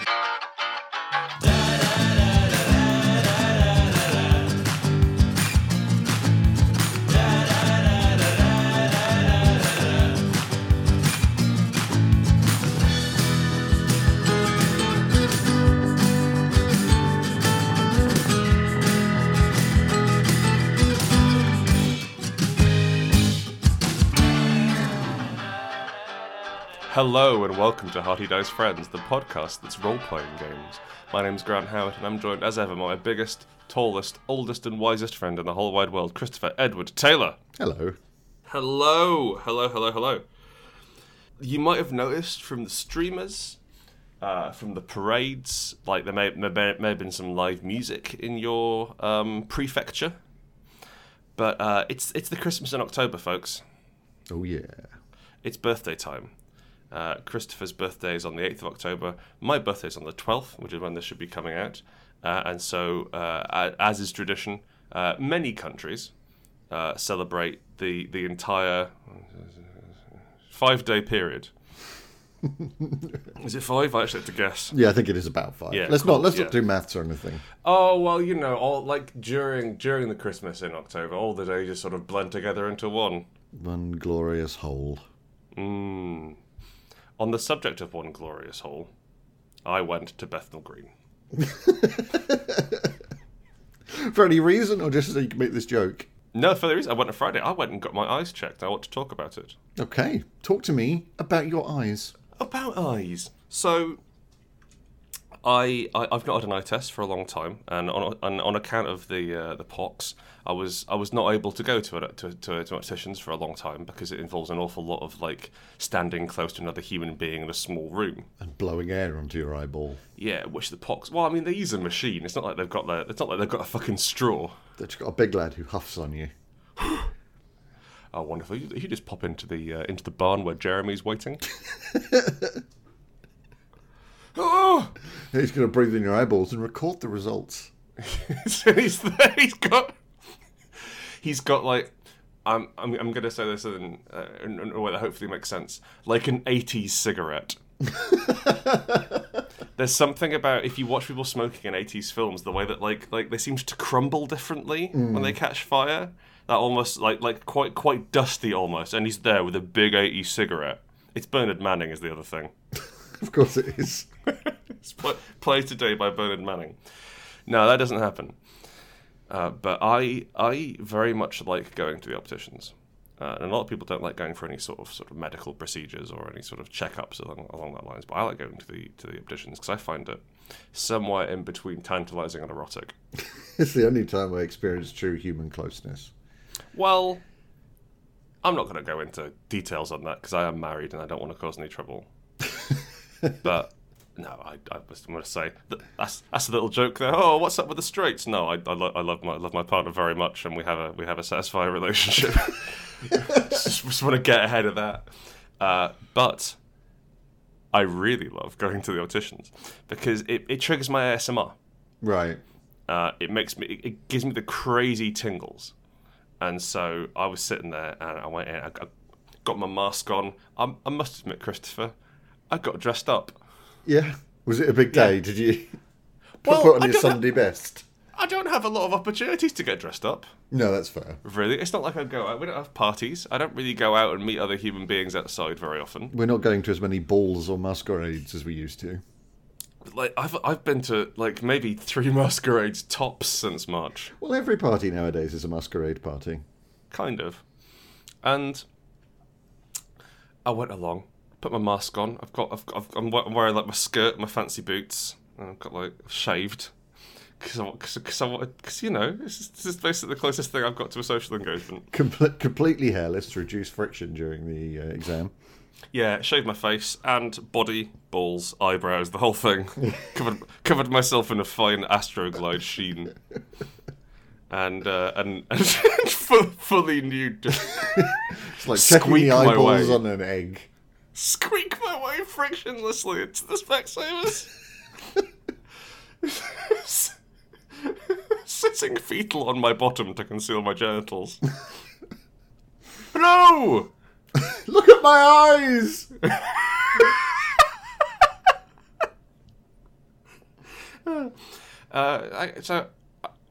you. Hello and welcome to Hearty Dice Friends, the podcast that's role playing games. My name's Grant Howitt and I'm joined as ever by my biggest, tallest, oldest, and wisest friend in the whole wide world, Christopher Edward Taylor. Hello. Hello, hello, hello, hello. You might have noticed from the streamers, uh, from the parades, like there may, may, may have been some live music in your um, prefecture. But uh, it's it's the Christmas in October, folks. Oh yeah. It's birthday time. Uh, Christopher's birthday is on the 8th of October. My birthday is on the 12th, which is when this should be coming out. Uh, and so, uh, as is tradition, uh, many countries uh, celebrate the, the entire five day period. is it five? I actually have to guess. Yeah, I think it is about five. Yeah, let's cool, not let's yeah. not do maths or anything. Oh well, you know, all like during during the Christmas in October, all the days just sort of blend together into one. One glorious whole. Mm. On the subject of one glorious hole, I went to Bethnal Green. For any reason, or just so you can make this joke? No, for the reason I went on Friday. I went and got my eyes checked. I want to talk about it. Okay, talk to me about your eyes. About eyes. So, I, I I've not had an eye test for a long time, and on on, on account of the uh, the pox, I was I was not able to go to it to, to to opticians for a long time because it involves an awful lot of like standing close to another human being in a small room. And blowing air onto your eyeball. Yeah, which the pox. Well, I mean, they use a machine. It's not like they've got the. It's not like they've got a fucking straw. You got a big lad who huffs on you. Oh, wonderful! You, you just pop into the uh, into the barn where Jeremy's waiting. oh, He's going to breathe in your eyeballs and record the results. so he's there. He's got. He's got like. I'm I'm, I'm gonna say this in, uh, in, in a way that hopefully makes sense. Like an '80s cigarette. There's something about if you watch people smoking in 80s films, the way that like like they seem to crumble differently when they catch fire. That almost like like quite quite dusty almost, and he's there with a big 80s cigarette. It's Bernard Manning is the other thing. Of course it is. It's played today by Bernard Manning. No, that doesn't happen. Uh, but I I very much like going to the opticians. Uh, and a lot of people don't like going for any sort of sort of medical procedures or any sort of checkups along, along that lines. But I like going to the to the opticians because I find it somewhere in between tantalizing and erotic. it's the only time I experience true human closeness. Well, I'm not going to go into details on that because I am married and I don't want to cause any trouble. but no, I, I was going to say that's that's a little joke there. Oh, what's up with the straights? No, I, I, lo- I love my I love my partner very much, and we have a we have a satisfying relationship. just, just want to get ahead of that. Uh, but I really love going to the opticians because it, it triggers my ASMR. Right. Uh, it makes me it, it gives me the crazy tingles and so i was sitting there and i went in i got, got my mask on I, I must admit christopher i got dressed up Yeah. Was it a big day? Did you Well, put on I your Sunday best? i don't have a lot of opportunities to get dressed up No, that's fair. really it's not like i go out we don't have parties i don't really go out and meet other human beings outside very often We're not going to as many balls or masquerades as we used to. like i've, I've been to like maybe three masquerades tops since march Well, every party nowadays is a masquerade party. kind of. And I went along, put my mask on. I've got, I've, I've, I'm wearing like my skirt, my fancy boots, and I've got like shaved because I, cause, cause I because you know, this is, this is basically the closest thing I've got to a social engagement. Com- completely hairless to reduce friction during the uh, exam. Yeah, shaved my face and body, balls, eyebrows, the whole thing. covered covered myself in a fine Astroglide sheen. And uh, and, and fully nude, It's like checking the my eyeballs on an egg. Squeak my way frictionlessly into the Specsavers. Sitting fetal on my bottom to conceal my genitals. no! Look at my eyes! uh, I, so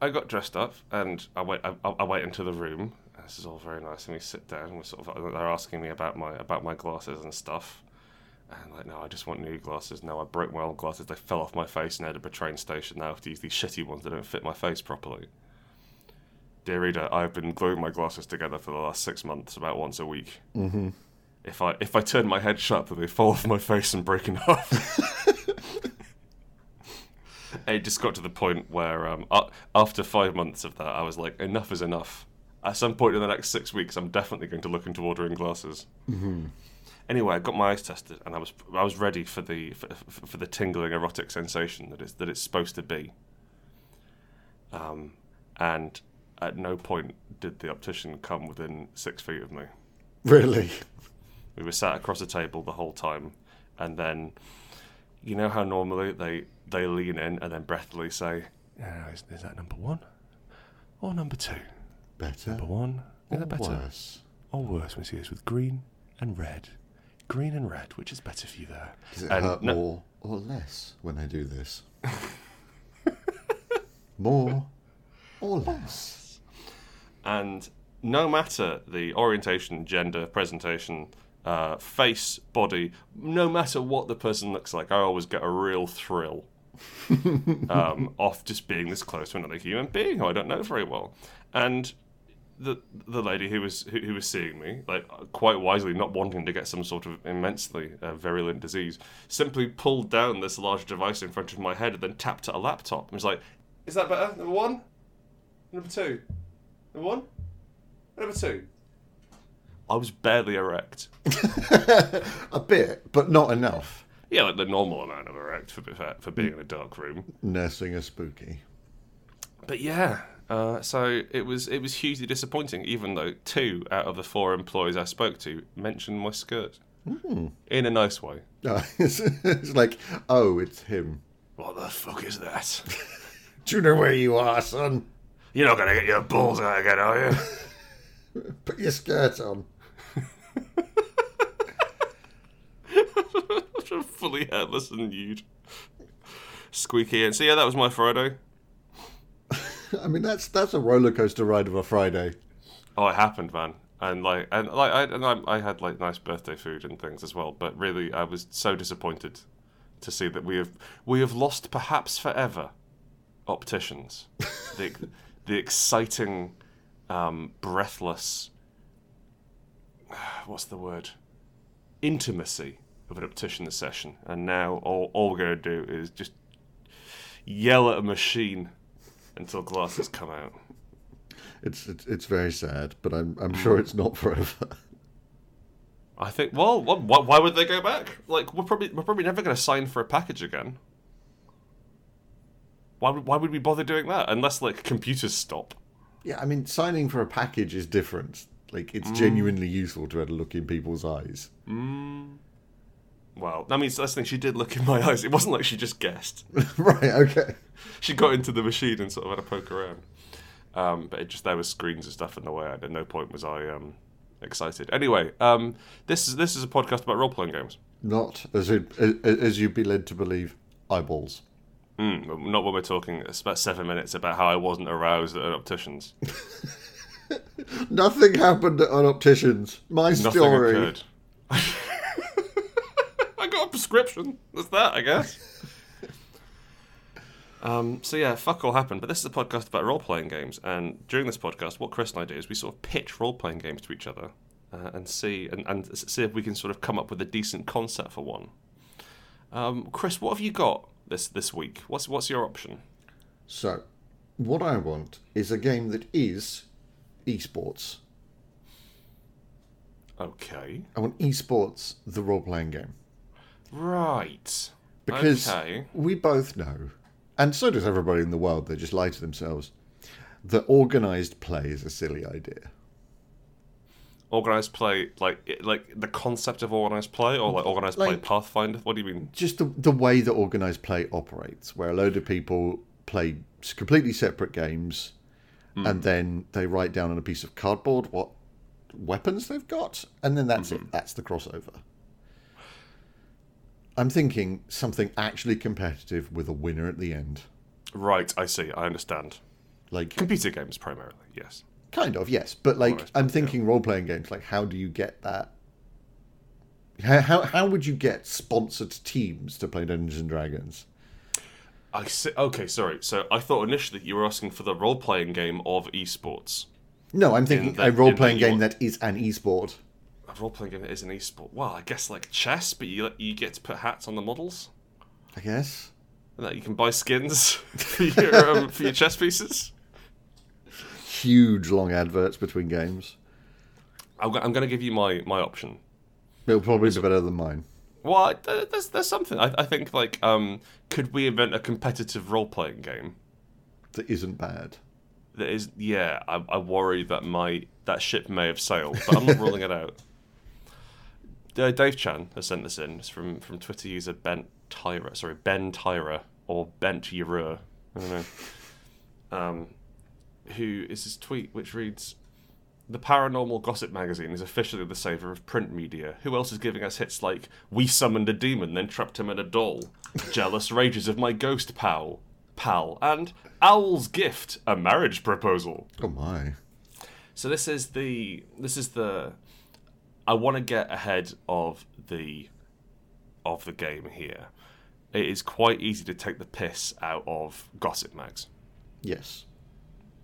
I got dressed up and I went. I, I went into the room. This is all very nice. And we sit down. And we're sort of they're asking me about my about my glasses and stuff. And like, no, I just want new glasses. No, I broke my old glasses. They fell off my face in Edinburgh train station. Now I have to use these shitty ones that don't fit my face properly. Dear reader, I've been gluing my glasses together for the last six months, about once a week. Mm-hmm. If I if I turn my head sharp, they fall off my face and break in half. it just got to the point where um, uh, after five months of that, I was like, enough is enough. At some point in the next six weeks, I'm definitely going to look into ordering glasses. Mm-hmm. Anyway, I got my eyes tested, and I was I was ready for the for, for the tingling erotic sensation that it's that it's supposed to be. Um, and at no point did the optician come within six feet of me. Really? We were sat across a table the whole time, and then, you know how normally they they lean in and then breathlessly say, yeah, is, is that number one or number two? Better Number one, is or better worse? or worse? We see this with green and red, green and red. Which is better for you there? Does it And hurt no- more or less when I do this? more or less? And no matter the orientation, gender, presentation, uh, face, body, no matter what the person looks like, I always get a real thrill um, off just being this close to another human being who I don't know very well. And the the lady who was who, who was seeing me, like quite wisely, not wanting to get some sort of immensely uh, virulent disease, simply pulled down this large device in front of my head and then tapped at a laptop and was like, "Is that better? Number one, number two, number one, number two. I was barely erect. A bit, but not enough. Yeah, like the normal amount of erect for for, for being in a dark room. Nursing a spooky. But yeah, uh, so it was it was hugely disappointing. Even though two out of the four employees I spoke to mentioned my skirt in a nice way. Oh, it's, it's like, oh, it's him. What the fuck is that? Do you know where you are, son? You're not gonna get your balls out again, are you? Put your skirt on. Fully hairless and nude, squeaky. And so yeah, that was my Friday. I mean, that's that's a roller coaster ride of a Friday. Oh, it happened, man. And like, and like, I, and I, I had like nice birthday food and things as well. But really, I was so disappointed to see that we have we have lost perhaps forever opticians. the the exciting, um, breathless. What's the word? Intimacy of an optician session, and now all all we're going to do is just yell at a machine until glasses come out. It's it's, it's very sad, but I'm I'm mm. sure it's not forever. I think. Well, wh- wh- why would they go back? Like, we're probably we're probably never going to sign for a package again. Why would why would we bother doing that unless like computers stop? yeah, I mean, signing for a package is different. Like, it's mm. genuinely useful to be able to look in people's eyes. Mm. Well, I mean, that's the thing. She did look in my eyes. It wasn't like she just guessed. right? Okay. She got into the machine and sort of had a poke around. Um, but it just there was screens and stuff in the way. And at no point was I um, excited. Anyway, um, this is this is a podcast about role playing games. Not as it, as, you'd be led to believe. Eyeballs. Mm, not when we're talking. It's about seven minutes about how I wasn't aroused at an optician's. Nothing happened on opticians. My Nothing story. occurred. I got a prescription. That's that, I guess. um, so yeah, fuck all happened. But this is a podcast about role playing games, and during this podcast, what Chris and I do is we sort of pitch role playing games to each other uh, and see and, and see if we can sort of come up with a decent concept for one. Um, Chris, what have you got this this week? What's what's your option? So, what I want is a game that is esports. Okay, I want esports, the role playing game. Right. Because okay. we both know, and so does everybody in the world, they just lie to themselves, that organised play is a silly idea. Organized play, like like the concept of organized play, or like organized play Pathfinder. What do you mean? Just the, the way that organised play operates, where a load of people play completely separate games hmm. and then they write down on a piece of cardboard what weapons they've got, and then that's it. Hmm. That's the crossover. I'm thinking something actually competitive with a winner at the end. Right, I see. I understand. Like Computer games primarily, yes. kind of, yes, but like Almost, I'm yeah. thinking role playing games. Like how do you get that? How, how how would you get sponsored teams to play Dungeons and Dragons? I see. Okay, sorry. So I thought initially you were asking for the role playing game of esports. No, I'm thinking that- a role playing in that you game want- that is an esport. Role playing game that is an esport. Well, I guess like chess, but you you get to put hats on the models. I guess. And that you can buy skins for your um, for your chess pieces. Huge long adverts between games. I'm, go- I'm going to give you my my option. It'll probably be better than mine. Well, I- there's there's something. I, I think like um, could we invent a competitive role playing game That isn't bad. that is? Yeah, I, I worry that my that ship may have sailed, but I'm not ruling it out. Uh, Dave Chan has sent this in. It's from from Twitter user Ben Tyra. Sorry, Ben Tyra or Bent Yura. I don't know. Um, who is his tweet, which reads. The paranormal gossip magazine is officially the savior of print media. Who else is giving us hits like "We summoned a demon, then trapped him in a doll," "Jealous rages of my ghost pal," "Pal," and "Owl's gift," a marriage proposal. Oh my. So this is the this is the I want to get ahead of the of the game here. It is quite easy to take the piss out of gossip mags. Yes.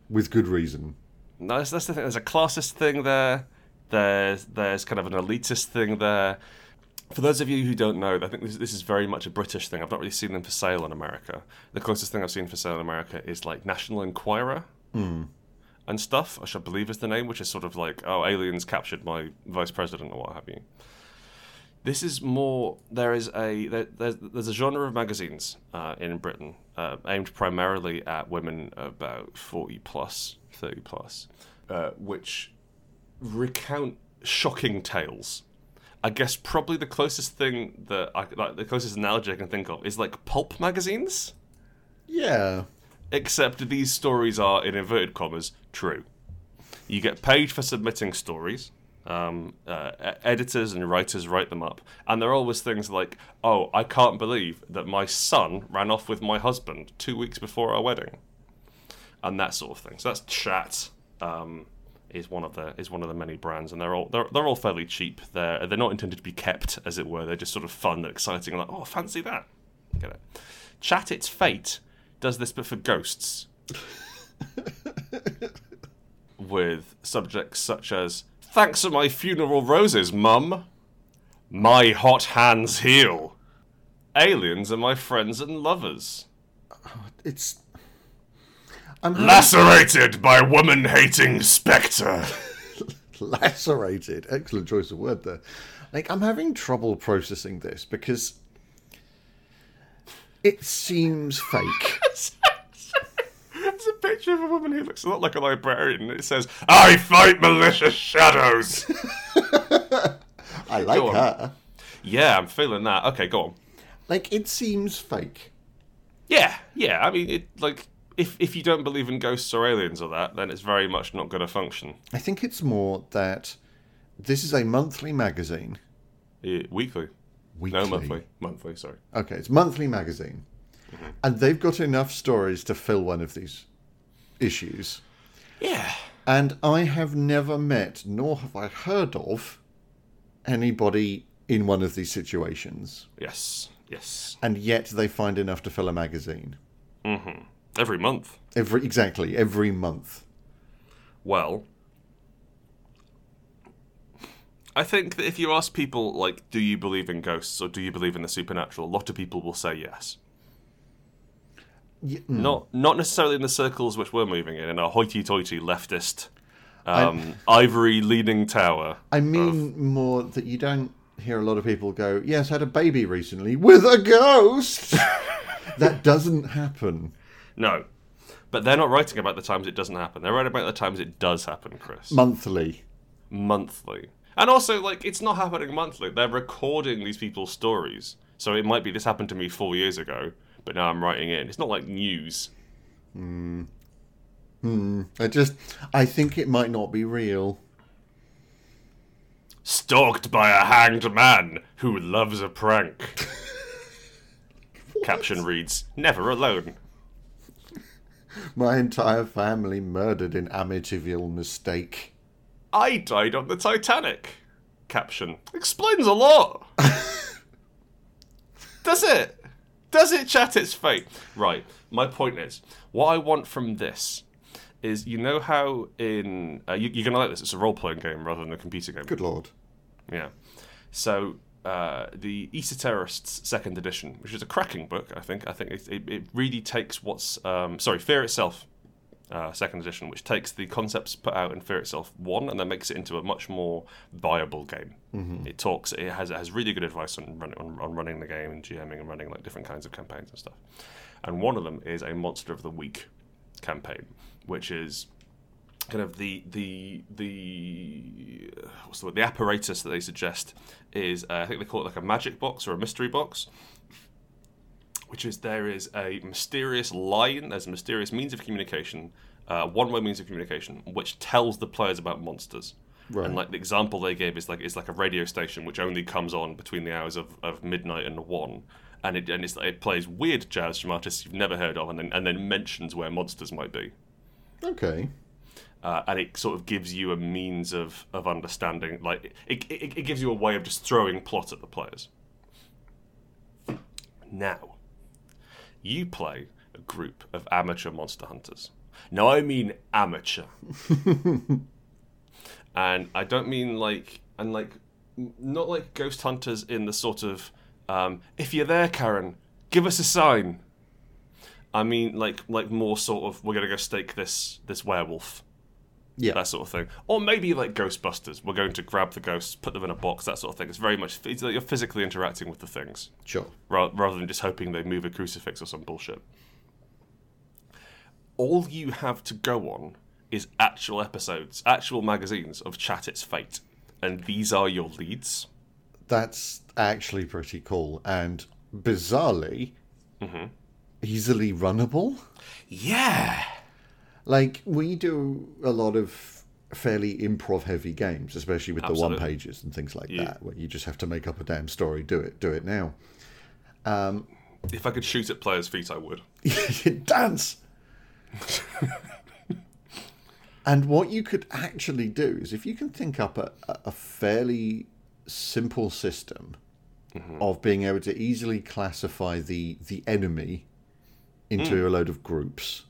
With good reason. No, that's, that's the thing. There's a classist thing there. There's there's kind of an elitist thing there. For those of you who don't know, I think this, this is very much a British thing. I've not really seen them for sale in America. The closest thing I've seen for sale in America is like National Enquirer hmm. And stuff, which I believe is the name, which is sort of like, oh, aliens captured my vice president or what have you. This is more. There is a there, there's, there's a genre of magazines uh, in Britain uh, aimed primarily at women about forty plus, thirty plus, uh, which recount shocking tales. I guess probably the closest thing that I like the closest analogy I can think of is like pulp magazines. Yeah. Except these stories are, in inverted commas, true. You get paid for submitting stories. Um, uh, editors and writers write them up, and they're always things like, "Oh, I can't believe that my son ran off with my husband two weeks before our wedding," and that sort of thing. So that's chat. Um, is one of the is one of the many brands, and they're all they're, they're all fairly cheap. They're they're not intended to be kept, as it were. They're just sort of fun and exciting. Like, oh, fancy that. Get it? Chat its fate does this, but for ghosts. With subjects such as "Thanks for my funeral roses, Mum." My hot hands heal. Aliens are my friends and lovers. It's. I'm Lacerated by woman hating spectre. lacerated. Excellent choice of word there. Like I'm having trouble processing this because it seems fake. Picture of a woman who looks a lot like a librarian, it says, I fight malicious shadows. I like Go on. her. yeah, I'm feeling that. Okay, go on. Like it seems fake. Yeah, yeah. I mean, it like if if you don't believe in ghosts or aliens or that, then it's very much not going to function. I think it's more that this is a monthly magazine. Eh, weekly. Weekly. No, monthly. Monthly, sorry. Okay, it's monthly magazine, and they've got enough stories to fill one of these issues. Yeah. And I have never met, nor have I heard of, anybody in one of these situations. Yes. Yes. And yet they find enough to fill a magazine. Mm-hmm. Every month. Every exactly every month. Well, I think that if you ask people, like, do you believe in ghosts or do you believe in the supernatural, a lot of people will say yes. Y- Not not necessarily in the circles which we're moving in, in a hoity-toity leftist, um, ivory-leaning tower. I mean more that you don't hear a lot of people go, "Yes, had a baby recently with a ghost." that doesn't happen. No. But they're not writing about the times it doesn't happen. They're writing about the times it does happen, Chris. Monthly. monthly. And also, like, it's not happening monthly. They're recording these people's stories. So it might be this happened to me four years ago, but now I'm writing in. It's not like news. hmm I just I think it might not be real. Stalked by a hanged man who loves a prank. Caption reads, "Never alone." My entire family murdered in Amityville mistake. I died on the Titanic. Caption explains a lot. Does it? Does it chat its fate? Right. My point is, what I want from this is, you know how in uh, you, you're gonna like this. It's a role playing game rather than a computer game. Good lord. Yeah. So uh, the Esoterrorists Second Edition, which is a cracking book, I think. I think it, it, it really takes what's um, sorry, Fear itself. Uh, second edition, which takes the concepts put out in Fear itself one, and then makes it into a much more viable game. It talks, it has it has really good advice on, run, on on running the game and GMing and running like different kinds of campaigns and stuff. And one of them is a Monster of the Week campaign, which is kind of the the the what's the word? The apparatus that they suggest is uh, I think they call it like a magic box or a mystery box, which is there is a mysterious line, there's a mysterious means of communication, uh, one-way means of communication, which tells the players about monsters. Right. And like the example they gave is like is like a radio station which only comes on between the hours of, of midnight and one. And it and it's, it plays weird jazz from artists you've never heard of, and then and then mentions where monsters might be Okay. uh, and it sort of gives you a means of, of understanding. Like it, it, it gives you a way of just throwing plot at the players. Now, you play a group of amateur monster hunters. Now, I mean amateur, and I don't mean like and like not like ghost hunters in the sort of um, if you're there, Karen, give us a sign. I mean, like like more sort of we're gonna go stake this this werewolf Yeah. that sort of thing. Or maybe like Ghostbusters, we're going to grab the ghosts, put them in a box, that sort of thing. It's very much it's like you're physically interacting with the things sure. ra- rather than just hoping they move a crucifix or some bullshit. All you have to go on is actual episodes, actual magazines of Chat Its Fate, and these are your leads. That's actually pretty cool and bizarrely mm-hmm. easily runnable. Yeah. Like we do a lot of fairly improv heavy games, especially with the one pages and things like Yeah. that, where you just have to make up a damn story, do it, do it now. Um, if I could shoot at players' feet, I would. Dance. and what you could actually do is if you can think up a, a- a fairly simple system mm-hmm. of being able to easily classify the the enemy into hmm. a load of groups.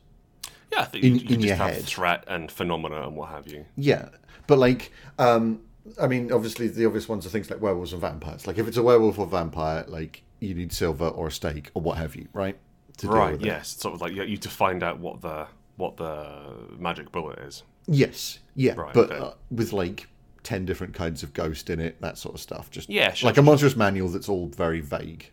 Yeah, I think In- you, you in just your have head. threat and phenomena and what have you. Yeah, but like, um, I mean, obviously the obvious ones are things like werewolves and vampires. Like, if it's a werewolf or vampire, like you need silver or a stake or what have you, right? Right. with it. Yes. Sort of like you, you to find out what the what the magic bullet is. Yes. Yeah. Right, but uh, with like ten different kinds of ghost in it, that sort of stuff. Just Yeah, sure, like a monstrous manual that's all very vague.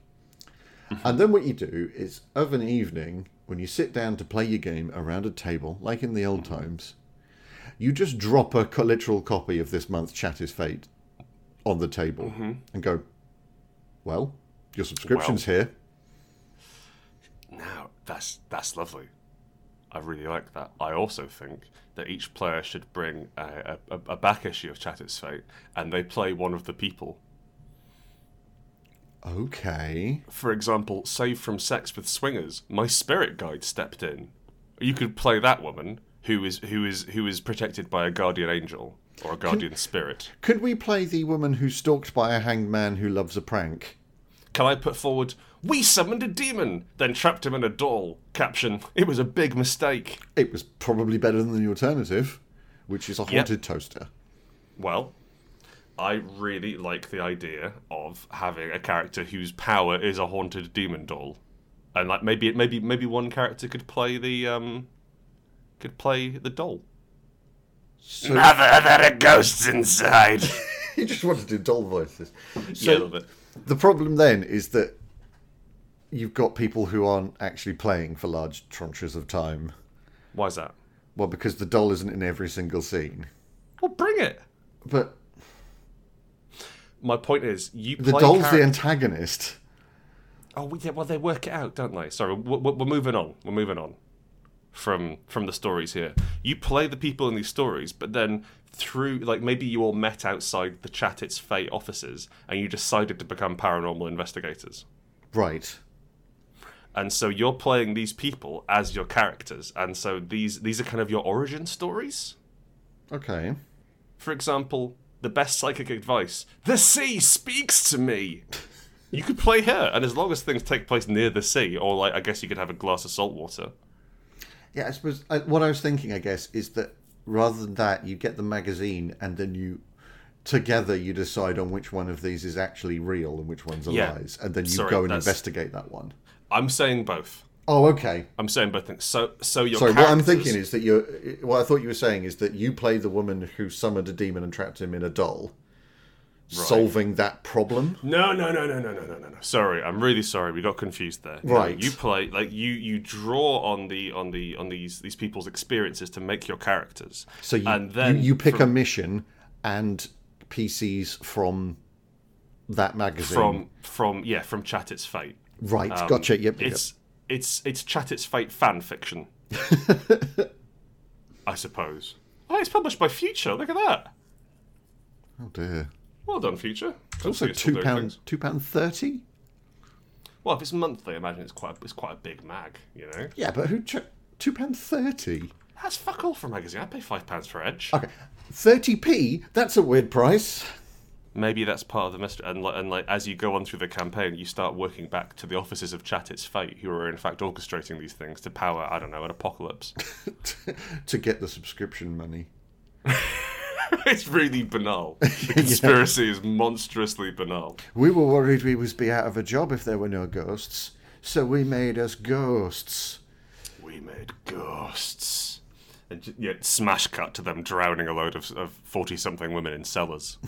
and then what you do is, of an evening, when you sit down to play your game around a table, like in the old times, you just drop a co- literal copy of this month's Chat It's Fate on the table mm-hmm. and go, "Well, your subscription's here." Now that's that's lovely. I really like that. I also think that each player should bring a, a, a back issue of Chat Its Fate, and they play one of the people. Okay. For example, save from Sex with Swingers, my spirit guide stepped in. You could play that woman who is who is who is protected by a guardian angel or a guardian spirit. Could we play the woman who's stalked by a hanged man who loves a prank? Can I put forward? We summoned a demon, then trapped him in a doll. Caption: It was a big mistake. It was probably better than the alternative, which is a haunted toaster. Well, I really like the idea of having a character whose power is a haunted demon doll, and like maybe maybe maybe one character could play the um could play the doll. So Mother, there are ghosts inside. you just want to do doll voices. yeah, a So little bit. the problem then is that you've got people who aren't actually playing for large tranches of time. Why is that? Well, because the doll isn't in every single scene. Well, bring it. But My point is, you the doll's the antagonist. Oh, well, yeah, well, they work it out, don't they? Sorry, we're, we're we're moving on. We're moving on from from the stories here. You play the people in these stories, but then through, like, maybe you all met outside the Chat Its Fate offices, and you decided to become paranormal investigators. Right. and so you're playing these people as your characters, and so these these are kind of your origin stories. Okay. For example, the best psychic advice: the sea speaks to me. You could play her, and as long as things take place near the sea, or like I guess you could have a glass of salt water. Yeah, I suppose I, what I was thinking, I guess, is that rather than that, you get the magazine and then you together you decide on which one of these is actually real and which one's are Yeah. lies, and then you Sorry, go and that's- investigate that one. I'm saying both. Oh, okay. I'm saying both things. So, so your sorry. Characters... What I'm thinking is that you're. What I thought you were saying is that you play the woman who summoned a demon and trapped him in a doll, right. solving that problem. No, no, no, no, no, no, no, no. Sorry, I'm really sorry. We got confused there. Right. No, you play like you you draw on the on the on these these people's experiences to make your characters. So you and then you, you pick from... a mission and PCs from that magazine from from yeah from Chat It's Fate. Right. Um, gotcha. Yep. It's. Yep it's it's Chat It's Fate fan fiction. I suppose. Oh, it's published by Future. Look at that. Oh dear. Well done, Future. It's also two pound two pound thirty. Well, if it's monthly, I imagine it's quite it's quite a big mag. You know, Yeah, but who ch- two pound thirty? that's fuck all for a magazine. I pay five pounds for Edge. Okay, thirty p. That's a weird price. Maybe that's part of the mystery. And, like- and like as you go on through the campaign, you start working back to the offices of Chat It's Fate, who are in fact orchestrating these things to power, I don't know, an apocalypse. to get the subscription money. it's really banal. The conspiracy is monstrously banal. We were worried we would be out of a job if there were no ghosts, so we made us ghosts. We made ghosts. And ju- yeah, smash cut to them drowning a load of forty something women in cellars.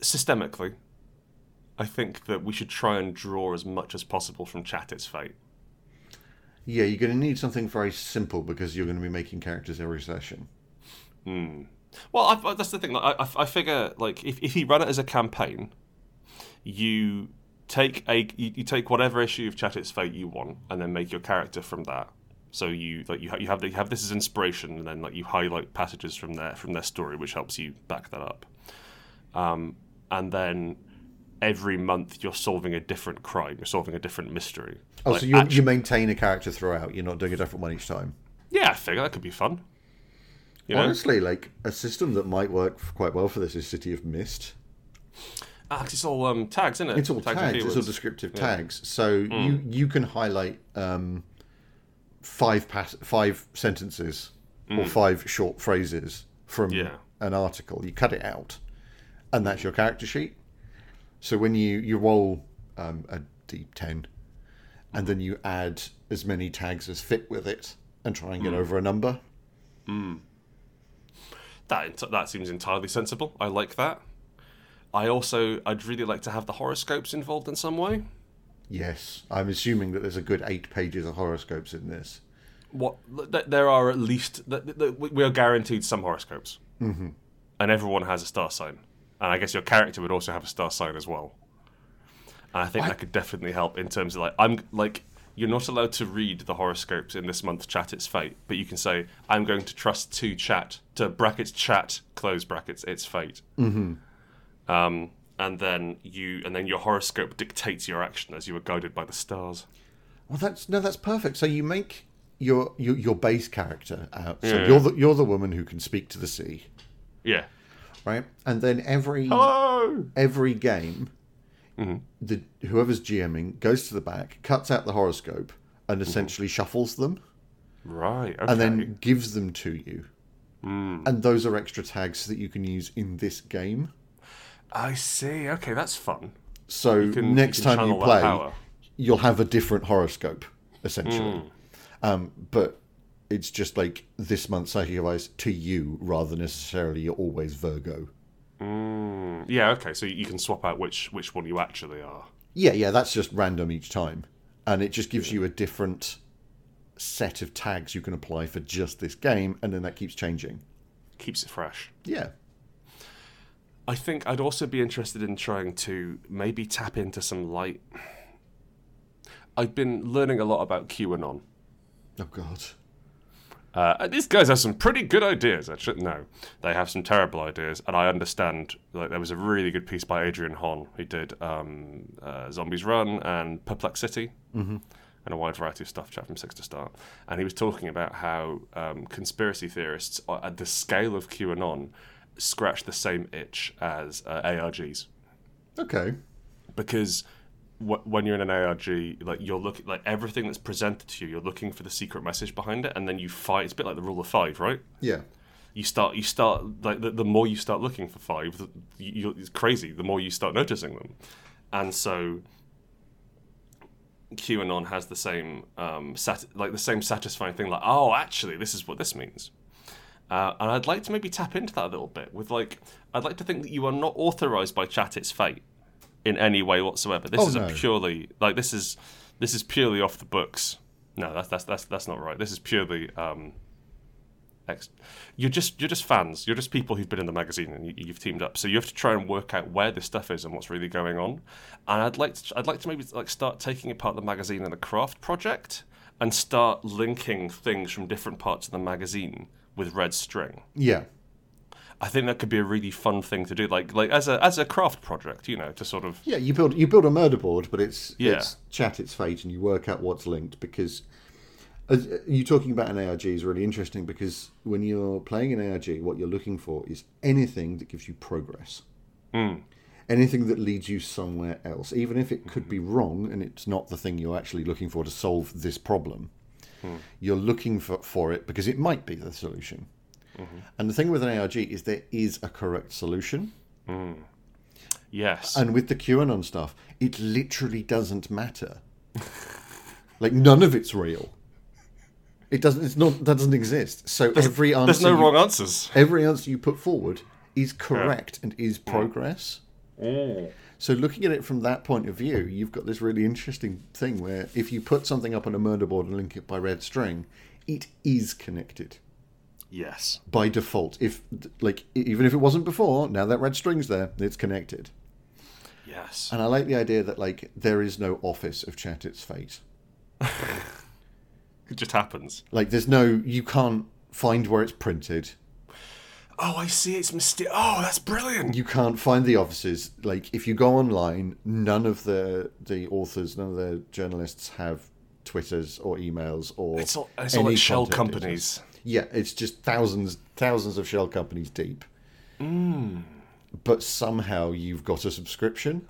Systemically, I think that we should try and draw as much as possible from Chat It's Fate. Yeah, you're going to need something very simple because you're going to be making characters every session. Hmm. Well, I, I- that's the thing. Like, I, I- I figure, like, if, if you run it as a campaign, you take a you, you take whatever issue of Chat It's Fate you want, and then make your character from that. So you like you, ha- you have the, you have this as inspiration, and then like you highlight passages from their from their story, which helps you back that up. Um, and then every month you're solving a different crime, you're solving a different mystery. Oh, Like, so you, actu- you maintain a character throughout. You're not doing a different one each time. yeah, I figure that could be fun. You know? Honestly, like a system that might work quite well for this is City of Mist. Ah, 'cause it's all um, tags, isn't it? It's all and tags. It's all descriptive tags. So you you can highlight um, five five sentences or five short phrases from Yeah. an article. You cut it out, and that's your character sheet. So when you you roll um, a d10, and then you add as many tags as fit with it, and try and get over a number. That that seems entirely sensible. I like that. I also I'd really like to have the horoscopes involved in some way. Yes, I'm assuming that there's a good eight pages of horoscopes in this. What there are at least we are guaranteed some horoscopes, mm-hmm. and everyone has a star sign, and I guess your character would also have a star sign as well. And I think that could definitely help in terms of like I'm like you're not allowed to read the horoscopes in this month's chat it's fate, but you can say I'm going to trust to chat to brackets chat close brackets it's fate. Mm-hmm. Um, and then you and then your horoscope dictates your action as you are guided by the stars. Well, that's no, that's perfect. So you make your your, your base character out. So Yeah. you're the you're the woman who can speak to the sea, Yeah. right? And then every Hello. every game, mm-hmm. the whoever's GMing goes to the back, cuts out the horoscope, and mm-hmm. essentially shuffles them, Right. Okay. and then gives them to you. Mm. And those are extra tags that you can use in this game. I see. Okay, that's fun. So can- next you time you play, you'll have a different horoscope, essentially. Um, but it's just like this month's psychic advice to you rather than necessarily you're always Virgo. Mm, yeah. Okay. So you can swap out which which one you actually are. Yeah, yeah, that's just random each time. And it just gives you a different set of tags you can apply for just this game, and then that keeps changing. Keeps it fresh. Yeah. I think I'd also be interested in trying to maybe tap into some light. I've been learning a lot about QAnon. Oh, God. Uh, these guys have some pretty good ideas. Actually, no, they have some terrible ideas, and I understand. Like there was a really good piece by Adrian Hon who did um, uh, Zombies Run and Perplex City, mm-hmm. and a wide variety of stuff. Chat from six to start, and he was talking about how um, conspiracy theorists are, at the scale of QAnon scratch the same itch as uh, ARGs Okay. because wh- when you're in an ARG, like you're looking like everything that's presented to you, you're looking for the secret message behind it, and then you fight. It's a bit like the rule of five, right? Yeah. You start, you start like the, the more you start looking for five, the, you, it's crazy. The more you start noticing them, and so QAnon has the same um, sat- like the same satisfying thing. Like, oh, actually, this is what this means. Uh, and I'd like to maybe tap into that a little bit with like, I'd like to think that you are not authorized by Chat It's Fate in any way whatsoever. This Oh, is no. a purely like this is this is purely off the books. No, that's that's that's that's not right. This is purely um, ex- you're just you're just fans. You're just people who've been in the magazine and you, you've teamed up. So you have to try and work out where this stuff is and what's really going on. And I'd like to I'd like to maybe like start taking apart the magazine and the craft project and start linking things from different parts of the magazine with red string. Yeah. I think that could be a really fun thing to do, like like as a as a craft project, you know, to sort of Yeah, you build you build a murder board, but it's Yeah. it's chat its fate, and you work out what's linked. Because as, you talking about an ARG is really interesting because when you're playing an ARG, what you're looking for is anything that gives you progress, mm. anything that leads you somewhere else, even if it could mm-hmm. be wrong and it's not the thing you're actually looking for to solve this problem. You're looking for, for it because it might be the solution. Mm-hmm. And the thing with an ARG is there is a correct solution. Mm. yes, And with the QAnon stuff, it literally doesn't matter. like none of it's real. It doesn't. It's not. That doesn't exist. So every answer. there's no you, wrong answers. Every answer you put forward is correct and is mm. progress. Mm. So looking at it from that point of view, you've got this really interesting thing where if you put something up on a murder board and link it by red string, it is connected Yes, by default. If like even if it wasn't before, now that red string's there, it's connected. yes. And I like the idea that like there is no office of chat its fate. It just happens. Like there's no you can't find where it's printed. Oh, I see. It's mysterious. Oh, that's brilliant. You can't find the offices. Like if you go online, none of the the authors, none of the journalists have Twitters or emails or It's all, it's all any like shell companies. details. Yeah, it's just thousands thousands of shell companies deep. Hmm. But somehow you've got a subscription.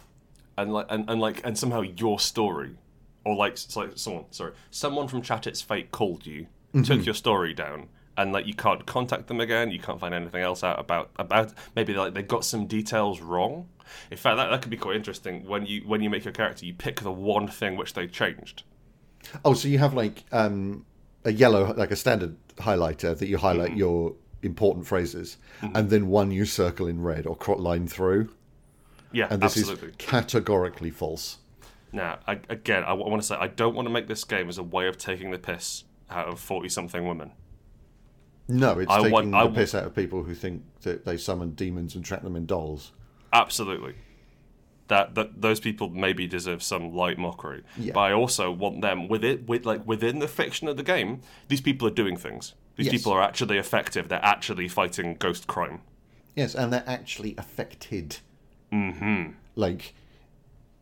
and like and, and like and somehow your story or like someone sorry someone from chat it's fate called you took mm-hmm. your story down and like you can't contact them again you can't find anything else out about about maybe like they got some details wrong in fact that, that could be quite interesting when you when you make your character you pick the one thing which they changed Oh, so you have like um, a yellow, like a standard highlighter that you highlight Mm-hmm. your important phrases, and then one you circle in red or line through. yeah And this absolutely is categorically false. now I, again I, want to say i don't want to make this game as a way of taking the piss out of 40 something women No, it's I taking want- the I want- piss out of people who think that they summon demons and trap them in dolls. Absolutely. That that those people maybe deserve some light mockery. Yeah. But I also want them with it with like within the fiction of the game, these people are doing things. These Yes. people are actually effective. They're actually fighting ghost crime. Yes, and they're actually affected. Mm-hmm. Like,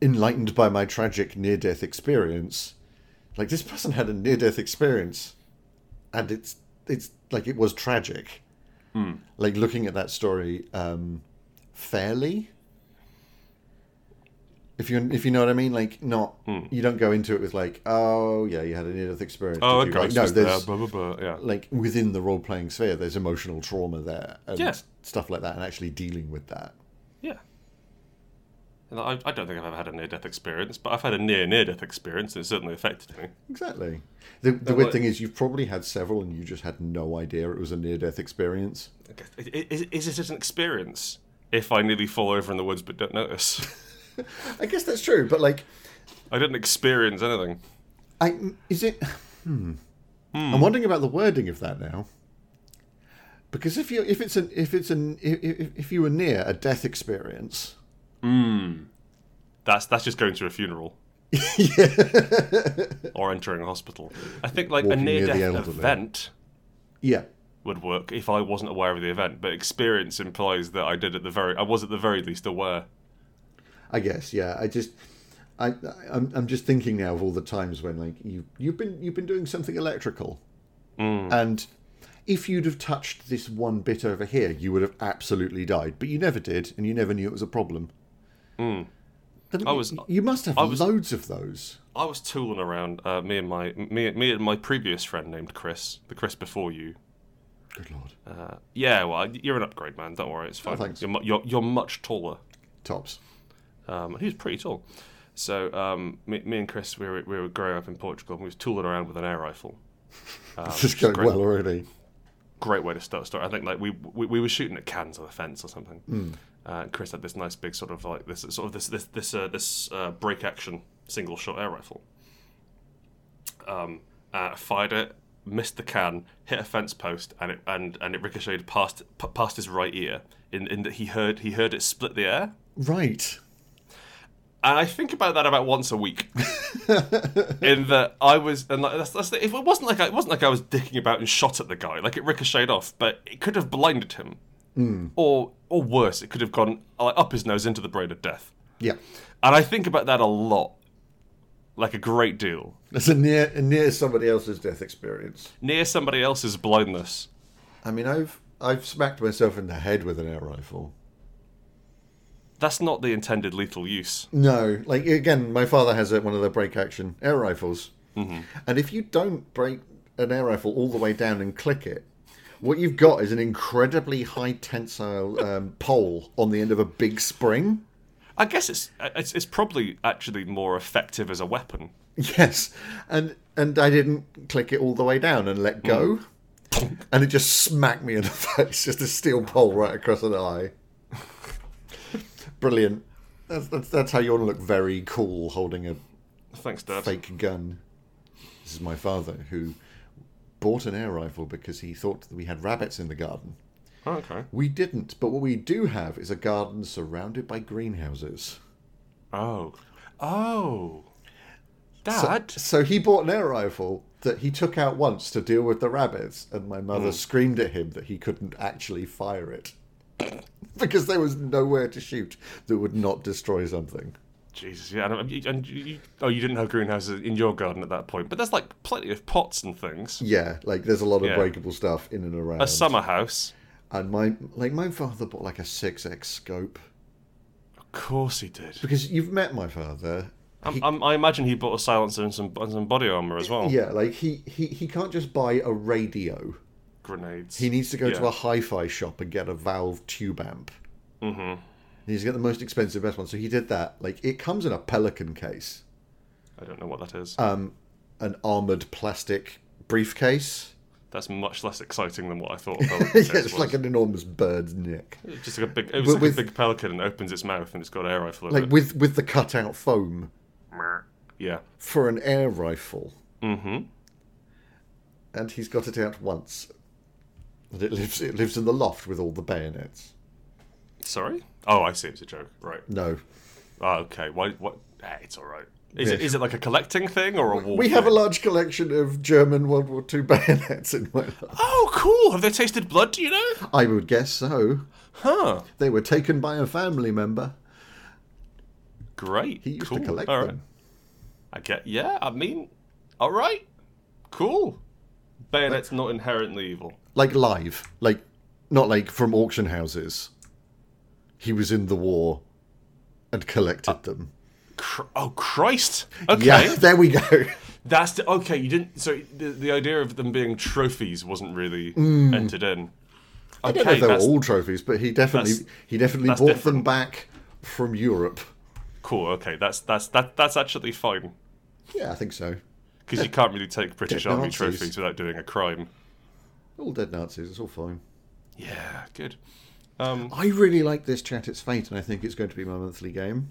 enlightened by my tragic near death experience. Like, this person had a near death experience, and it's it's like it was tragic. Like, looking at that story um, fairly. If you if you know what I mean, like not you don't go into it with like, oh yeah, you had a near death experience. Oh, a? Like, no, was there, there's blah blah blah. Yeah. like within the role playing sphere, there's emotional trauma there and Yeah. stuff like that, and actually dealing with that. And I, I don't think I've ever had a near death experience, but I've had a near near death experience and it certainly affected me. Exactly. The, the weird like- thing is, you've probably had several, and you just had no idea it was a near death experience. Is, is it an experience if I nearly fall over in the woods but don't notice? I guess that's true, but like, I didn't experience anything. I is it? Hmm. I'm wondering about the wording of that now. Because if you if it's an if it's an if, if you were near a death experience, Hmm. That's that's just going to a funeral. or entering a hospital. I think like a Walking near near death event Yeah. would work if I wasn't aware of the event. But experience implies that I did at the very, I was at the very least aware. I guess, yeah. I just, I, I'm, I'm just thinking now of all the times when like you, you've been, you've been doing something electrical, hmm. and if you'd have touched this one bit over here, you would have absolutely died. But you never did, and you never knew it was a problem. Then I was- You must have was- loads of those. I was tooling around. Uh, me and my me, me and my previous friend named Chris, the Chris before you. Good lord. Uh, yeah, well, you're an upgrade, man. Don't worry, it's fine. Oh, thanks. You're, you're you're much taller. Tops. Um, he was pretty tall. So um, me, me and Chris, we were, we were growing up in Portugal, and we was tooling around with an air rifle. Um, This is going great, well already. great way to start a story. I think like we, we we were shooting at cans on a fence or something. Hmm. Uh, Chris had this nice big sort of like this sort of this this this uh, this uh, break action single shot air rifle. Um, uh, fired it, missed the can, hit a fence post, and it and and it ricocheted past p- past his right ear. In in that he heard he heard it split the air. Right. And I think about that about once a week. in that I was, and like, that's, that's the, if it wasn't like I, it wasn't like I was dicking about and shot at the guy. Like it ricocheted off, but it could have blinded him, Mm. or or worse, it could have gone like, up his nose into the brain of death. Yeah. And I think about that a lot, like a great deal, It's a near a near somebody else's death experience. near somebody else's blindness. I mean, I've I've smacked myself in the head with an air rifle. That's not the intended lethal use. No, like again, my father has a, one of the break action air rifles, mm-hmm. and if you don't break an air rifle all the way down and click it, what you've got is an incredibly high tensile um, pole on the end of a big spring. I guess it's it's, it's probably actually more effective as a weapon. Yes, and and I didn't click it all the way down and let go, and it just smacked me in the face, just a steel pole right across an eye. Brilliant. That's, that's that's how you want to look very cool holding a Thanks, Dad. fake gun. This is my father who bought an air rifle because he thought that we had rabbits in the garden. Oh, okay. We didn't, but what we do have is a garden surrounded by greenhouses. Oh. Oh. So, Dad? so he bought an air rifle that he took out once to deal with the rabbits, and my mother mm. screamed at him that he couldn't actually fire it because there was nowhere to shoot that would not destroy something. Jesus, yeah. And, you- and you, oh, you didn't have greenhouses in your garden at that point, but there's like plenty of pots and things. Yeah, like there's a lot of Yeah. breakable stuff in and around. A summer house. and my like my father bought like a six X scope Of course he did. because you've met my father. I'm, I'm, I imagine he bought a silencer and some, and some body armor as well. Yeah, like he, he he can't just buy a radio. Grenades. He needs to go to a hi-fi shop and get a Valve tube amp. Mm-hmm. He needs to the most expensive best one. So he did that. Like it comes in a Pelican case, I don't know what that is. um, an armored plastic briefcase. That's much less exciting than what I thought. Yeah, it's was. like an enormous bird's neck, It's just like a big. It was But like with- a big pelican and opens its mouth and it's got an air rifle like it. with with the cutout foam yeah. for an air rifle. Mm-hmm. and he's got it out once. And it lives it lives in the loft with all the bayonets. Sorry. Oh, I see. It's a joke. Right. No. Oh, okay. Why? What? Ah, it's all right. Is it? Yeah. Is it like a collecting thing or a wall? We have a large collection of German World War II bayonets in my loft. Oh, cool. Have they tasted blood? Do you know? I would guess so. Huh. They were taken by a family member. Great. He used cool. to collect All right. them. I get. Yeah. I mean, all right. Cool. Bayonet's not inherently evil. Like live. Like not like from auction houses. He was in the war and collected them. Cr- oh Christ. Okay. Yeah, there we go. That's the, okay. You didn't. So the, the idea of them being trophies wasn't really entered in. Hmm. I don't know if they were all trophies, but he definitely he definitely bought them back from Europe. cool. Okay, that's that's that that's actually fine Yeah, I think so. because you can't really take British Dead Army Nazis. trophies without doing a crime. All dead Nazis, it's all fine. Yeah, good. Um, I really like this chat. It's fate, and I think it's going to be my monthly game.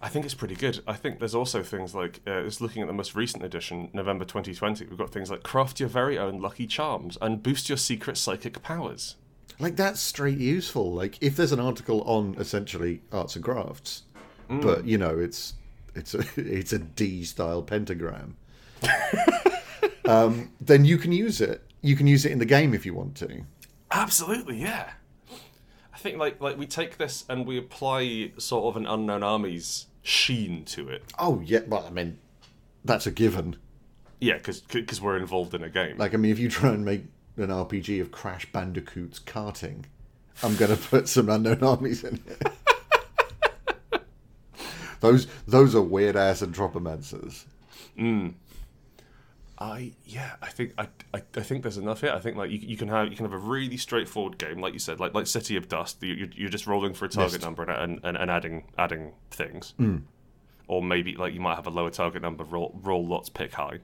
I think it's pretty good. I think there's also things like, uh, just looking at the most recent edition, November 2020, we've got things like craft your very own lucky charms and boost your secret psychic powers. Like that's straight useful. Like if there's an article on essentially arts and crafts, Mm. but you know it's it's a it's a D style pentagram, um, then you can use it. you can use it in the game if you want to. Absolutely, yeah. I think like like we take this and we apply sort of an unknown armies sheen to it. Oh yeah, well I mean, that's a given. Yeah, because because we're involved in a game. Like I mean, if you try and make an RPG of Crash Bandicoot's karting, I'm going to put some unknown armies in it. those those are weird ass and anthropomancers. Mm. I yeah, I think I, I, I think there's enough here. I think like you, you can have you can have a really straightforward game, like you said, like like City of Dust. You, you're, just rolling for a target Mist. number and, and, and adding adding things, or maybe like you might have a lower target number, roll roll lots, pick high.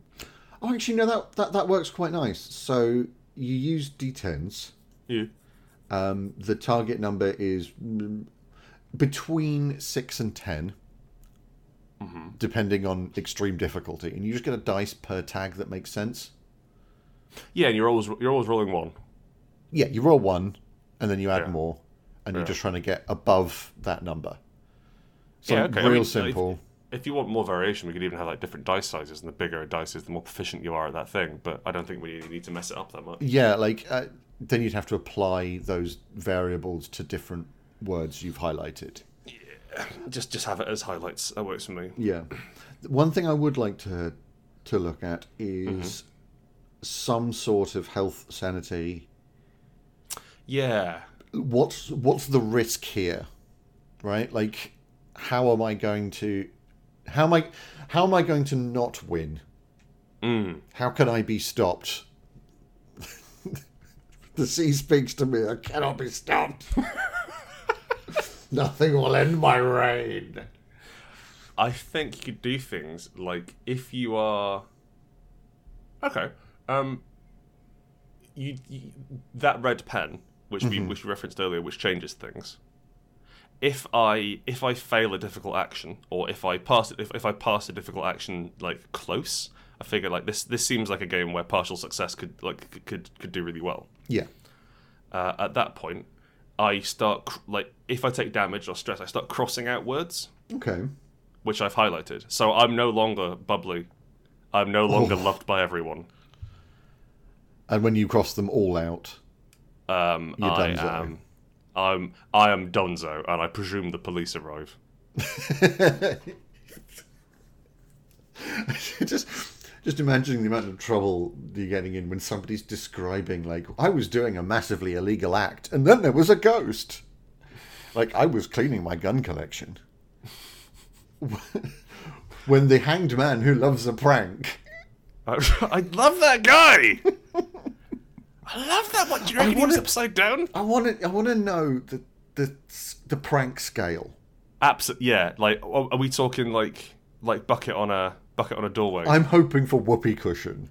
Oh, actually, no, that, that that works quite nice. So you use d10s. Yeah. Um, the target number is mm, between six and 10 depending on extreme difficulty, and you just get a dice per tag that makes sense. Yeah, and you're always you're always rolling one. Yeah, you roll one, and then you add Yeah. more, and you're just trying to get above that number. So Yeah, okay. I real mean, simple. If you want more variation, we could even have like different dice sizes, and the bigger a dice is, the more proficient you are at that thing. But I don't think we need to mess it up that much. Yeah, like uh, then you'd have to apply those variables to different words you've highlighted. Just just have it as highlights. That works for me. Yeah. One thing I would like to to look at is Mm-hmm. some sort of health sanity. Yeah. What's what's the risk here? Right? Like how am I going to how am I how am I going to not win? Mm. How can I be stopped? the sea speaks to me. I cannot be stopped. Nothing will end my reign. I think you could do things like if you are okay. Um, you, you that red pen, which we which we referenced earlier, which changes things. If I if I fail a difficult action, or if I pass it, if, if I pass a difficult action like close, I figure like this this seems like a game where partial success could like could could, could do really well. Yeah. Uh, at that point, I start cr- like if I take damage or stress, I start crossing out words Okay. which I've highlighted. So I'm no longer bubbly. I'm no longer Oh. loved by everyone. And when you cross them all out, Um, You're I Dunzo. am. I'm. I am Dunzo, and I presume the police arrive. just just imagining the amount of trouble you're getting in when somebody's describing like I was doing a massively illegal act and then there was a ghost. Like I was cleaning my gun collection. when the hanged man who loves a prank. I, I love that guy. I love that one. Do you reckon he was upside down? I want to I want to know the the the prank scale. Absolutely. Yeah. Like, are we talking like like bucket on a bucket on a doorway? I'm hoping for whoopee cushion.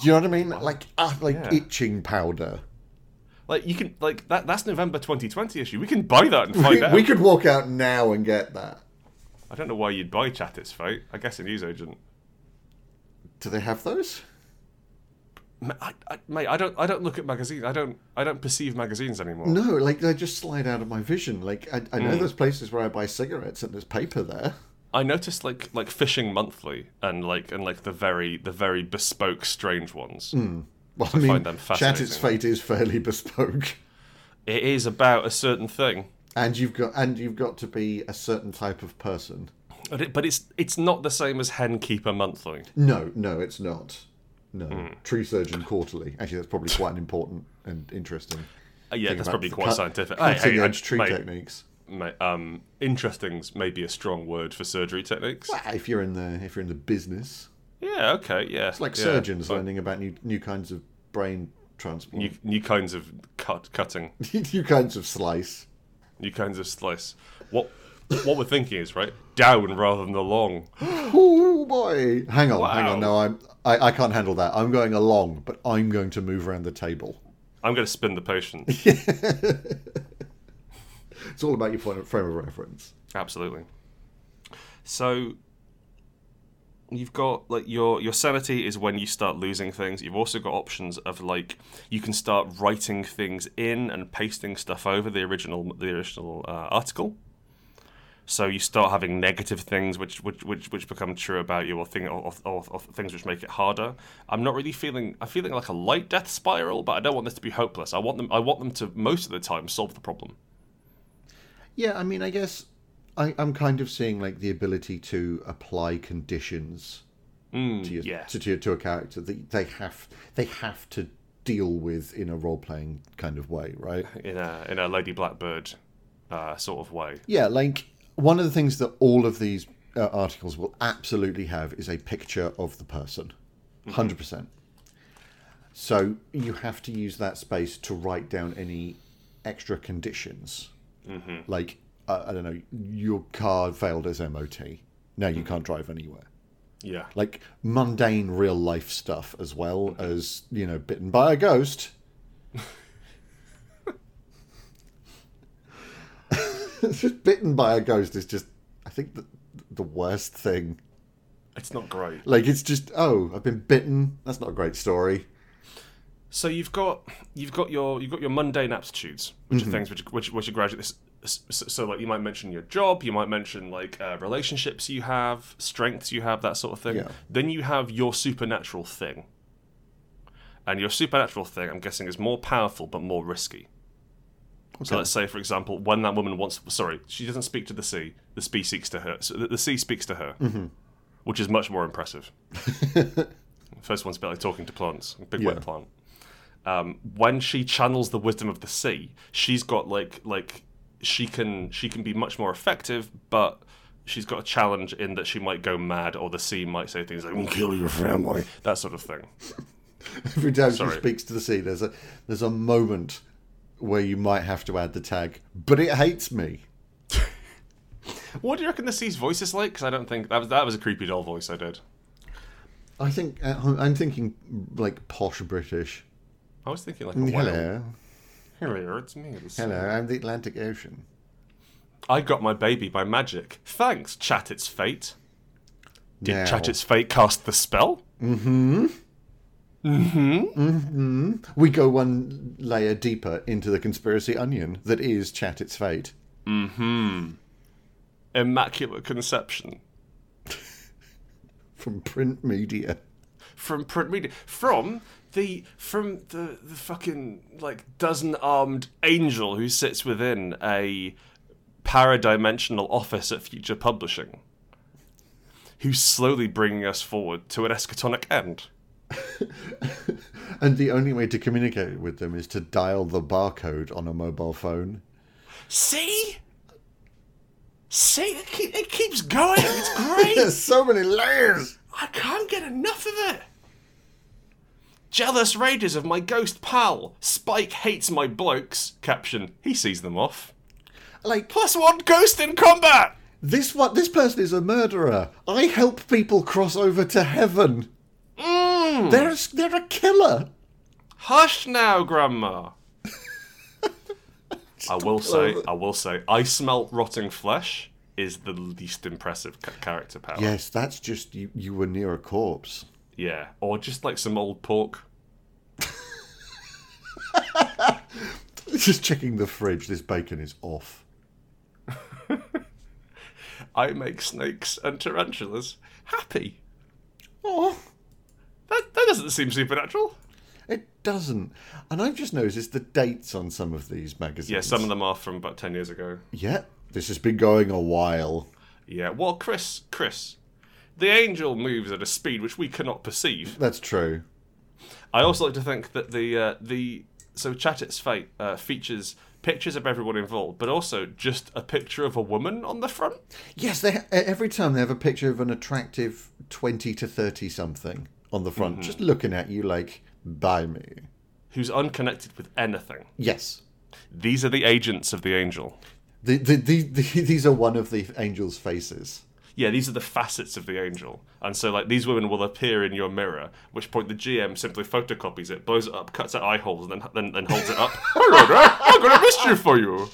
Do you know what I mean? Like ah, like Yeah. itching powder. Like you can like that. That's November 2020 issue. We can buy that and We, find out. we could walk out now and get that. I don't know why you'd buy Chat It's Fate. I guess a newsagent. Do they have those? I, I, mate, I don't. I don't look at magazines. I don't. I don't perceive magazines anymore. No, like they just slide out of my vision. Like I, I know there's places where I buy cigarettes and there's paper there. I noticed like like Fishing Monthly and like and like the very the very bespoke strange ones. Well, I mean, find them fascinating. fate is fairly bespoke, It is about a certain thing, and you've got and you've got to be a certain type of person. but, it, but it's it's not the same as Hen Keeper Monthly. No, no, it's not. No, Hmm. Tree Surgeon Quarterly. Actually, that's probably quite an important and interesting. Uh, yeah, that's probably quite cut- scientific. Cutting hey, I- edge tree mate, techniques. Um, interesting's maybe a strong word for surgery techniques. Well, if you're in the if you're in the business, Yeah, okay, yeah. it's like yeah, surgeons fine. learning about new new kinds of brain transport, new new kinds of cut cutting. new kinds of slice. new kinds of slice. What what we're thinking is right down rather than along. Oh boy! Hang on, hang on. No, I'm I, I can't handle that. I'm going along, but I'm going to move around the table. I'm going to spin the potion. It's all about your frame of reference. Absolutely. So you've got like your your sanity is when you start losing things. You've also got options of like you can start writing things in and pasting stuff over the original the original uh, article. So you start having negative things which which which, which become true about you, or, thing, or, or, or things which make it harder. I'm not really feeling. I'm feeling like a light death spiral, but I don't want this to be hopeless. I want them. I want them to most of the time solve the problem. Yeah, I mean, I guess I, I'm kind of seeing like the ability to apply conditions to, your, yeah. to, to to a character that they have they have to deal with in a role playing kind of way, right? In a in a Lady Blackbird uh, sort of way. Yeah, like one of the things that all of these uh, articles will absolutely have is a picture of the person, 100 percent. So you have to use that space to write down any extra conditions, like uh, I don't know, your car failed as MOT. Now you can't drive anywhere. Yeah. Like mundane real life stuff as well as you know, bitten by a ghost. just bitten by a ghost is just, I think, the, the worst thing. It's not great. Like it's just, oh, I've been bitten. That's not a great story. So you've got you've got your you've got your mundane aptitudes, which Mm-hmm. are things which which which are graduate. This, so, so like you might mention your job, you might mention like uh, relationships you have, strengths you have, that sort of thing. Yeah. Then you have your supernatural thing, and your supernatural thing, I'm guessing, is more powerful but more risky. So let's say, for example, when that woman wants, sorry, she doesn't speak to the sea. The sea speaks to her. So the, the sea speaks to her, Mm-hmm. which is much more impressive. First one's a bit like talking to plants, big Yeah. wet plant. Um, when she channels the wisdom of the sea, she's got like like she can she can be much more effective, but she's got a challenge in that she might go mad, or the sea might say things like "kill your family," that sort of thing. Every time Sorry. she speaks to the sea, there's a there's a moment where you might have to add the tag, but it hates me. What do you reckon the sea's voice is like? Because I don't think that was that was a creepy doll voice I did. I think I'm thinking like posh British. I was thinking like a whale. Hello, Hello, it's me. sea. hello, I'm the Atlantic Ocean. I got my baby by magic. Thanks, Chat It's Fate. Did Now- Chat It's Fate cast the spell? Mm-hmm. Mm-hmm. Mm-hmm. We go one layer deeper into the conspiracy onion that is Chat It's Fate. Mm-hmm. Immaculate Conception. From print media. From print media. From the from the, the fucking like dozen armed angel who sits within a paradimensional office at Future Publishing. Who's slowly bringing us forward to an eschatonic end. And the only way to communicate with them is to dial the barcode on a mobile phone. See? See? It, keep, it keeps going. It's great. There's so many layers! I can't get enough of it. Jealous rages of my ghost pal. Spike hates my blokes. Caption: He sees them off. Like, Plus one ghost in combat. this one, this person is a murderer. I help people cross over to heaven. Mm. They're, a- they're a killer. Hush now, Grandma. I will say, I will say, I smell rotting flesh is the least impressive ca- character power. Yes, that's just you, you were near a corpse. Yeah, or just like some old pork. Just checking the fridge, this bacon is off. I make snakes and tarantulas happy. Oh, That, that doesn't seem supernatural. it doesn't. And I've just noticed the dates on some of these magazines. Yeah, some of them are from about 10 years ago. Yeah, this has been going a while. Yeah, well, Chris, Chris, the angel moves at a speed which we cannot perceive. That's true. I also like to think that the uh, the so Chat It's Fate uh, features pictures of everyone involved, but also just a picture of a woman on the front. Yes, they every time they have a picture of an attractive twenty to thirty something on the front, Mm-hmm. just looking at you like, "Buy me." Who's unconnected with anything. Yes, These are the agents of the angel. the, the, the, the, these are one of the angel's faces. Yeah, these are the facets of the angel. And so, like, these women will appear in your mirror, which point the GM simply photocopies it, blows it up, cuts out eye holes, and then, then, then holds it up. Hello there, I've got a mischief for you.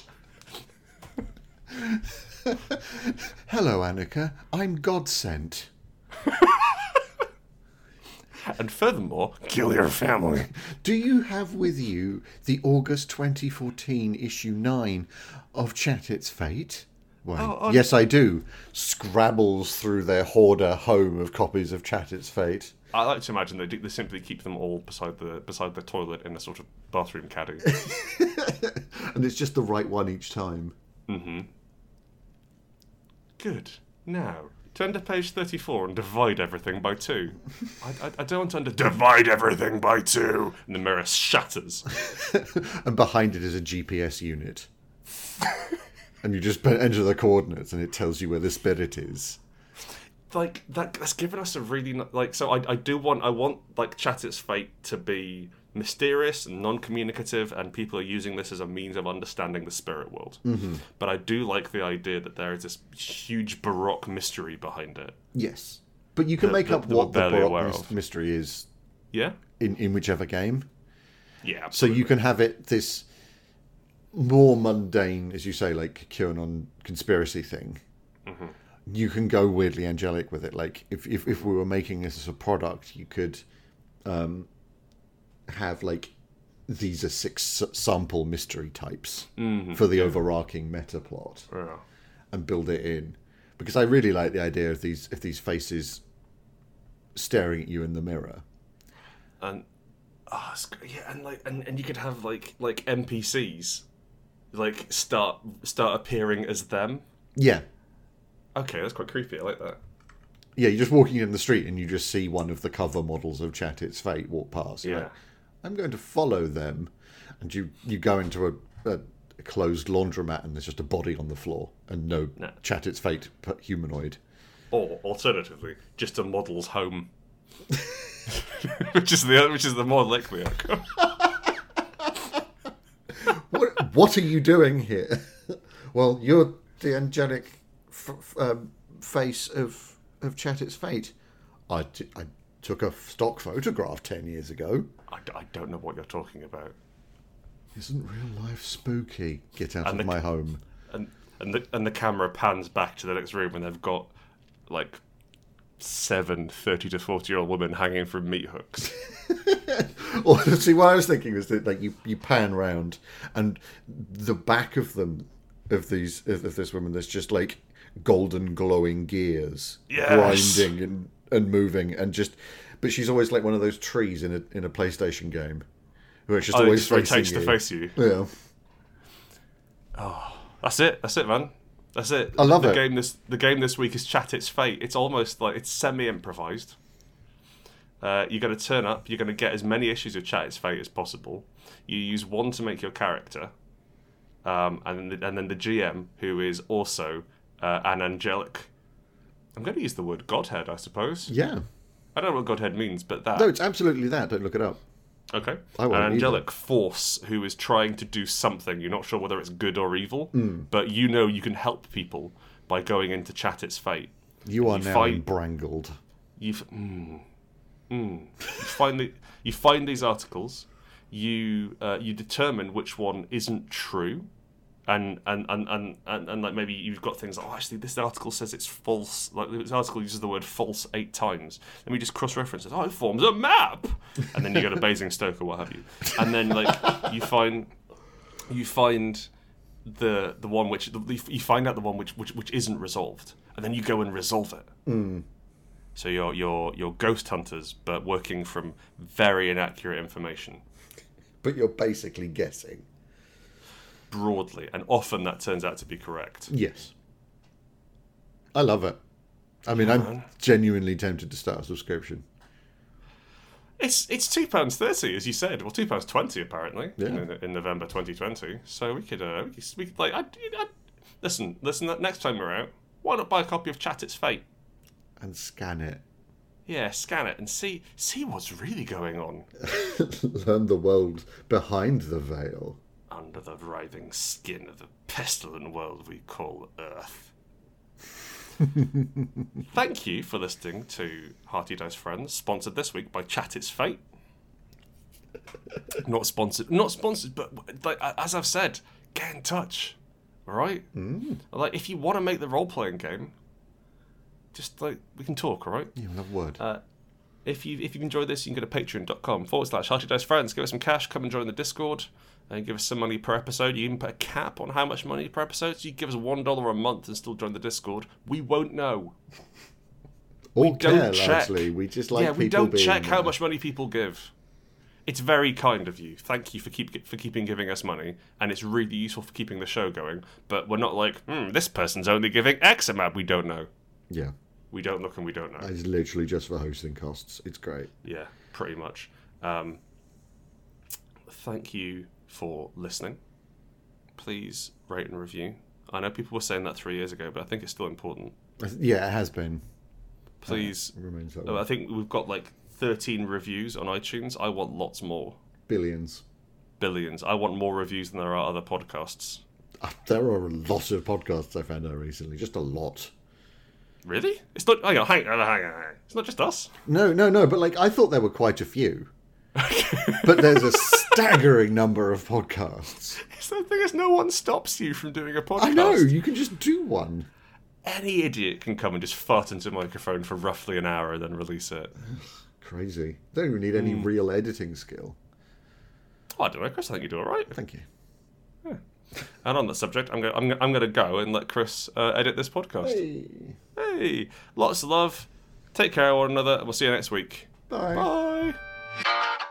Hello, Annika. I'm God sent. And furthermore, kill your family. Do you have with you the August 2014 issue 9 of Chat It's Fate? Wayne. Oh, oh. Yes, I do. Scrabbles through their hoarder home of copies of Chat It's Fate. I like to imagine they do, they simply keep them all beside the beside the toilet in a sort of bathroom caddy. And it's just the right one each time. Mm-hmm. Good. Now turn to page thirty-four and divide everything by two. I, I, I don't want to under divide everything by two, and the mirror shatters. And behind it is a GPS unit. And you just enter the coordinates and it tells you where the spirit is. like that that's given us a really like so I, I do want I want like Chat It's Fate to be mysterious and non-communicative and people are using this as a means of understanding the spirit world mm-hmm. but I do like the idea that there is this huge baroque mystery behind it Yes. But you can That- make that- up that what the Baroque mystery is yeah in, in whichever game. yeah So you can have it this more mundane, as you say, like QAnon conspiracy thing. Mm-hmm. You can go weirdly angelic with it. Like if, if, if we were making this as a product, you could um, have like these are six sample mystery types for the overarching meta plot yeah. and build it in. Because I really like the idea of these of these faces staring at you in the mirror. and oh, yeah and like and, and you could have like like NPCs like start start appearing as them Yeah, okay that's quite creepy I like that Yeah, you're just walking in the street and you just see one of the cover models of Chat It's Fate walk past. Yeah. like, I'm going to follow them. And you, you go into a, a, a closed laundromat and there's just a body on the floor and no No. Chat It's Fate humanoid. Or alternatively, just a model's home, which is the which is the more likely outcome. What, what are you doing here? well, you're the angelic f- f- um, face of, of Chat It's Fate. I, t- I took a stock photograph 10 years ago. I, d- I don't know what you're talking about. Isn't real life spooky? Get out And of the- my home. And and the and the camera pans back to the next room, and they've got like seven 30 to 40 year old women hanging from meat hooks. Or see, what I was thinking was that like you, you pan round and the back of them of these of, of this woman, there's just like golden glowing gears Yes. grinding and, and moving and just. But she's always like one of those trees in a in a PlayStation game, where it's just Oh, always just rotates you. to face you. Yeah, Oh, That's it. That's it, man. That's it. I love the it. game this the game this week is Chat It's Fate. It's almost like it's semi improvised. Uh, you're going to turn up. You're going to get as many issues of Chat It's Fate as possible. You use one to make your character, um, and then the, and then the GM, who is also uh, an angelic. I'm going to use the word Godhead, I suppose. yeah. I don't know what Godhead means, but that No, it's absolutely that. Don't look it up. Okay. An won't either. angelic force who is trying to do something. You're not sure whether it's good or evil, Hmm. but you know you can help people by going in to Chat It's Fate. You are You now embrangled. You've. mm, mm. you find the, you find these articles. You uh, you determine which one isn't true, and and, and, and, and and like maybe you've got things like oh actually this article says it's false. Like this article uses the word false eight times. Let me just cross reference it. Oh, it forms a map, and then you go to Basingstoke or what have you, and then like you find you find the the one which you find out the one which, which which isn't resolved, and then you go and resolve it. So you're you're you're ghost hunters, but working from very inaccurate information But you're basically guessing. broadly, and often that turns out to be correct. Yes. I love it. I mean, I'm genuinely tempted to start a subscription. It's it's two pounds thirty, as you said. Well, two pounds twenty apparently Yeah. in, in November 2020. So we could uh, we could, we could like I, I, listen listen. Next time we're out, why not buy a copy of Chat It's Fate? And scan it. Yeah, scan it and see see what's really going on Learn the world behind the veil. under the writhing skin of the pestilent world we call Earth. Thank you for listening to Hearty Dice Friends, sponsored this week by Chat It's Fate. Not sponsored, not sponsored, but like as I've said, get in touch, all right? Mm. Like if you want to make the role playing game, just like we can talk, all right? You love word. Uh, if you if you enjoyed this, you can go to patreon.com forward slash Hearty Dice Friends. Give us some cash, come and join the Discord, and give us some money per episode. You can put a cap on how much money per episode. So you give us one dollar a month and still join the Discord. We won't know. Or don't check. largely. We just like yeah, we don't check how there. much money people give. It's very kind of you. Thank you for keep for keeping giving us money, and it's really useful for keeping the show going. But we're not like, hmm, this person's only giving X amount. We don't know. Yeah, We don't look and we don't know. it's literally just for hosting costs. It's great. Yeah, pretty much. Um, thank you for listening. Please rate and review. I know people were saying that three years ago, but I think it's still important. Yeah, it has been. Please. It remains that. I think we've got like 13 reviews on iTunes. I want lots more. Billions. Billions. I want more reviews than there are other podcasts. Uh, There are a lot of podcasts I found out recently. Just a lot. Really? It's not. Hang on, hang on, hang on. It's not just us. No, no, no. But like, I thought there were quite a few. but there's a staggering number of podcasts. It's the thing is, no one stops you from doing a podcast. I know. You can just do one. Any idiot can come and just fart into a microphone for roughly an hour and then release it. Crazy. Don't even need any hmm. real editing skill. Oh, I don't know, Chris. I think you do all right. Thank you. And on that subject, I'm going. I'm, I'm going to go and let Chris uh, edit this podcast. Hey. hey, lots of love. Take care of one another, and we'll see you next week. Bye. Bye.